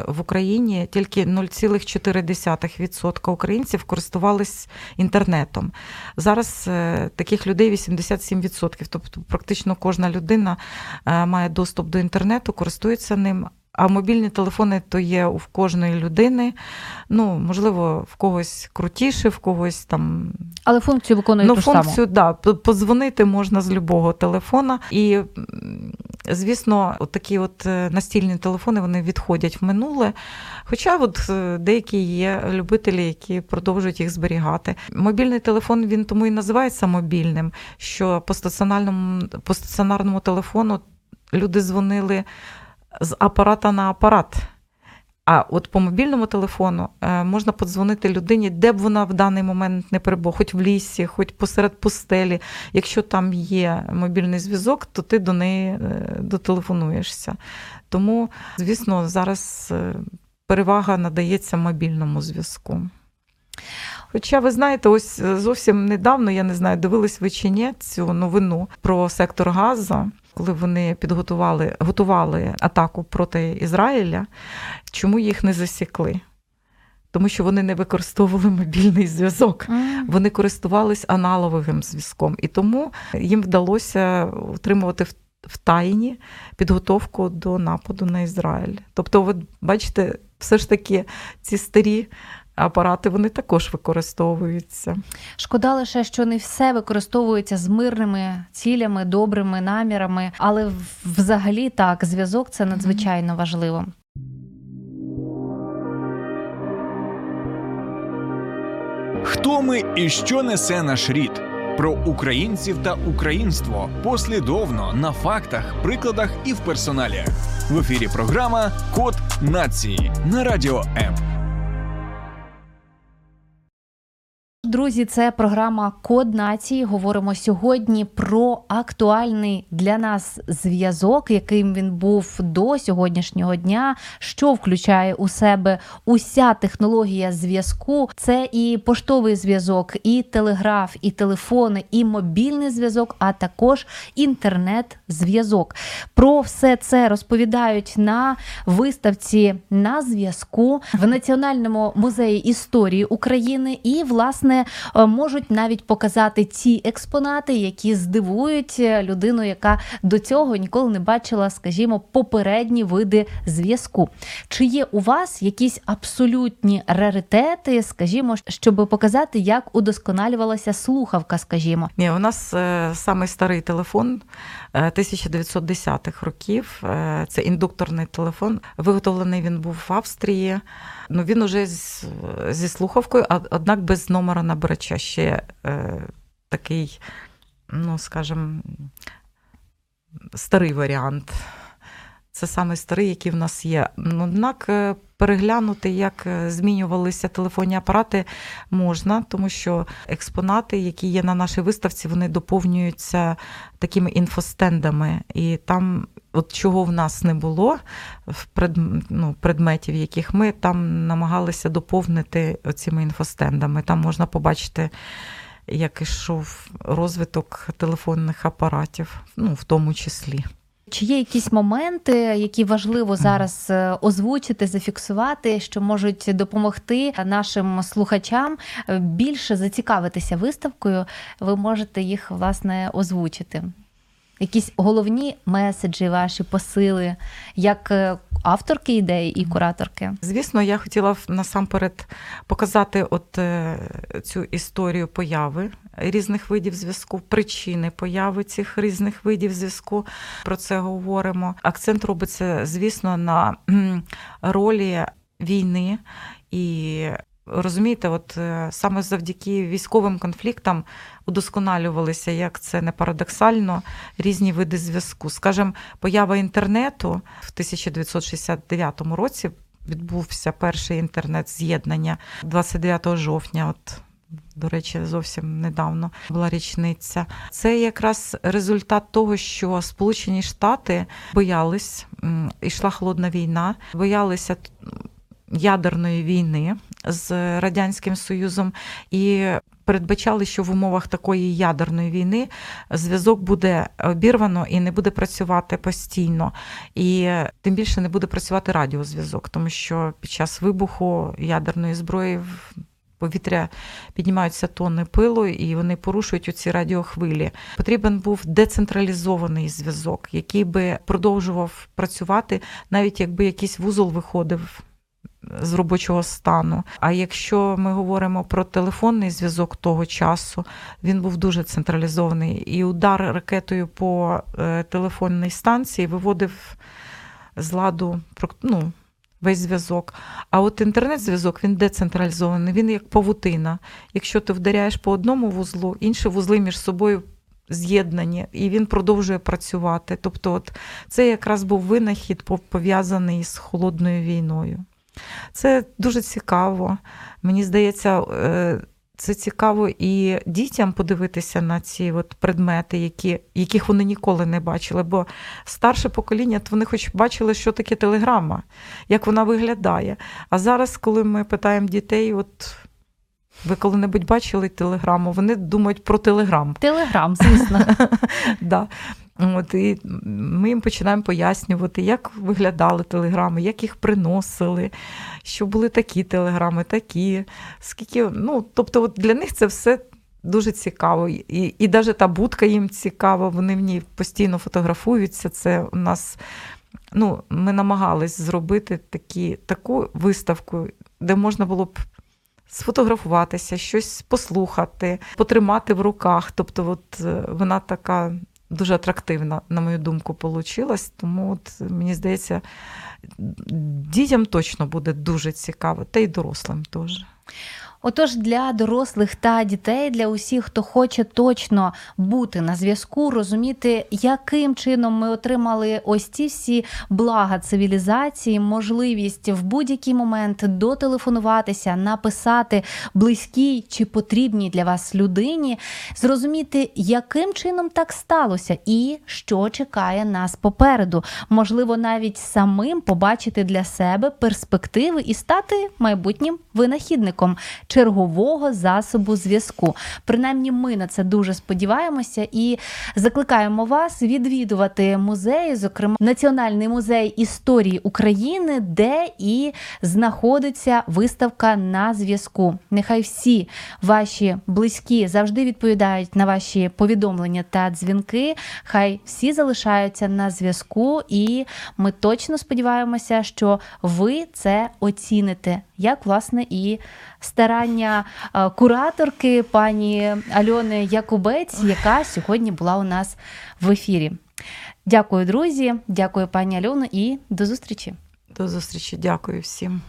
в Україні тільки 0,4% українців користувались інтернетом. Зараз е, таких людей 87%. Тобто, практично кожна людина е, має доступ до інтернету, користується ним. А мобільні телефони то є у кожної людини. Ну, можливо, в когось крутіше, в когось там. Але функцію виконує ну, ту функцію, саму. да, Позвонити можна з любого телефона. І, звісно, от такі от е, настільні телефони вони відходять в минуле. Хоча от е, деякі є любителі, які продовжують їх зберігати. Мобільний телефон він тому і називається мобільним, що по стаціонарному, по стаціонарному телефону люди дзвонили з апарата на апарат. А от по мобільному телефону е, можна подзвонити людині, де б вона в даний момент не перебула, хоч в лісі, хоч посеред пустелі. Якщо там є мобільний зв'язок, то ти до неї е, дотелефонуєшся. Тому, звісно, зараз е, перевага надається мобільному зв'язку. Хоча, ви знаєте, ось зовсім недавно, я не знаю, дивились ви чи ні цю новину про сектор Газа коли вони підготували готували атаку проти Ізраїля, чому їх не засікли? Тому що вони не використовували мобільний зв'язок, вони користувались аналоговим зв'язком, і тому їм вдалося утримувати в тайні підготовку до нападу на Ізраїль. Тобто, ви бачите, все ж таки ці старі апарати вони також використовуються. Шкода лише, що не все використовується з мирними цілями, добрими намірами, але взагалі так, зв'язок це надзвичайно важливо. Хто ми і що несе наш рід? Про українців та українство послідовно на фактах, прикладах і в персоналіях. В ефірі програма Код нації на радіо М. друзі, це програма Код нації. Говоримо сьогодні про актуальний для нас зв'язок, яким він був до сьогоднішнього дня, що включає у себе уся технологія зв'язку. Це і поштовий зв'язок, і телеграф, і телефони, і мобільний зв'язок, а також інтернет-зв'язок. Про все це розповідають на виставці на зв'язку в Національному музеї історії України і, власне, е, можуть навіть показати ці експонати, які здивують е, людину, яка до цього ніколи не бачила, скажімо, попередні види зв'язку. Чи є у вас якісь абсолютні раритети, скажімо, щоб показати, як удосконалювалася слухавка, скажімо? Ні, у нас е, старий телефон е, 1910-х років. Е, це індукторний телефон. Виготовлений він був в Австрії. Ну, він уже з, зі слухавкою, а- однак без номера набирача. Ще е, такий, ну, скажімо, старий варіант. Це саме старий, який в нас є. Ну, Однак е, переглянути, як е, змінювалися телефонні апарати, можна, тому що експонати, які є на нашій виставці, вони доповнюються такими інфостендами. І там, от чого в нас не було, в пред, ну, предметів, яких ми там намагалися доповнити цими інфостендами. Там можна побачити. Як ішов розвиток телефонних апаратів, ну в тому числі. Чи є якісь моменти, які важливо зараз е, озвучити, зафіксувати, що можуть допомогти нашим слухачам е, більше зацікавитися виставкою? Ви можете їх власне озвучити. Якісь головні меседжі, ваші посили, як е, авторки ідеї і кураторки? Звісно, я хотіла насамперед показати от е, цю історію появи різних видів зв'язку, причини появи цих різних видів зв'язку. Про це говоримо. Акцент робиться, звісно, на ролі війни і. Розумієте, от е, саме завдяки військовим конфліктам удосконалювалися, як це не парадоксально, різні види зв'язку. Скажем, поява інтернету в 1969 році відбувся перший інтернет-з'єднання 29 жовтня. От до речі, зовсім недавно була річниця. Це якраз результат того, що Сполучені Штати боялись, ішла холодна війна, боялися ядерної війни з Радянським Союзом і передбачали, що в умовах такої ядерної війни зв'язок буде обірвано і не буде працювати постійно. І тим більше не буде працювати радіозв'язок, тому що під час вибуху ядерної зброї в повітря піднімаються тонни пилу, і вони порушують оці радіохвилі. Потрібен був децентралізований зв'язок, який би продовжував працювати, навіть якби якийсь вузол виходив з робочого стану. А якщо ми говоримо про телефонний зв'язок того часу, він був дуже централізований. І удар ракетою по е, телефонній станції виводив з ладу ну, весь зв'язок. А от інтернет-зв'язок він децентралізований, він як павутина. Якщо ти вдаряєш по одному вузлу, інші вузли між собою. З'єднані, і він продовжує працювати. Тобто, от це якраз був винахід пов'язаний з холодною війною. Це дуже цікаво. Мені здається, е, це цікаво і дітям подивитися на ці от предмети, які, яких вони ніколи не бачили. Бо старше покоління, то вони хоч бачили, що таке телеграма, як вона виглядає. А зараз, коли ми питаємо дітей, от ви коли-небудь бачили телеграму, вони думають про телеграм. Телеграм, звісно. Да. От, і ми їм починаємо пояснювати, як виглядали телеграми, як їх приносили, що були такі телеграми, такі. Скільки, ну, тобто, от для них це все дуже цікаво. І, і навіть та будка їм цікава, вони в ній постійно фотографуються. Це у нас. Ну, ми намагались зробити такі, таку виставку, де можна було б сфотографуватися, щось послухати, потримати в руках. Тобто, от е, вона така дуже атрактивна, на мою думку, получилась. Тому от, мені здається, дітям точно буде дуже цікаво, та й дорослим теж. Отож, для дорослих та дітей, для усіх, хто хоче точно бути на зв'язку, розуміти, яким чином ми отримали ось ці всі блага цивілізації, можливість в будь-який момент дотелефонуватися, написати близькій чи потрібній для вас людині, зрозуміти, яким чином так сталося, і що чекає нас попереду. Можливо, навіть самим побачити для себе перспективи і стати майбутнім винахідником чергового засобу зв'язку. Принаймні, ми на це дуже сподіваємося і закликаємо вас відвідувати музеї, зокрема Національний музей історії України, де і знаходиться виставка на зв'язку. Нехай всі ваші близькі завжди відповідають на ваші повідомлення та дзвінки. Хай всі залишаються на зв'язку, і ми точно сподіваємося, що ви це оціните, як власне і старання е, кураторки пані Альони Якубець, яка сьогодні була у нас в ефірі. Дякую, друзі, дякую, пані Альоно, і до зустрічі. До зустрічі, дякую всім.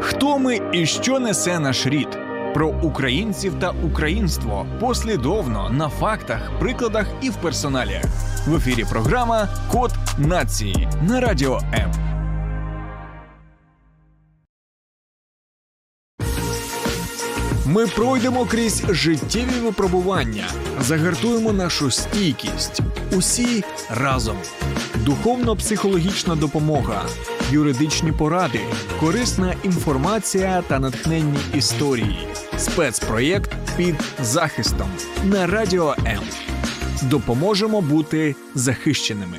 Хто ми і що несе наш рід? Про українців та українство послідовно на фактах, прикладах і в персоналіях. В ефірі програма Код нації на радіо М. Ми пройдемо крізь життєві випробування, загартуємо нашу стійкість. Усі разом. Духовно-психологічна допомога, юридичні поради, корисна інформація та натхненні історії. Спецпроєкт під захистом на радіо М. Допоможемо бути захищеними.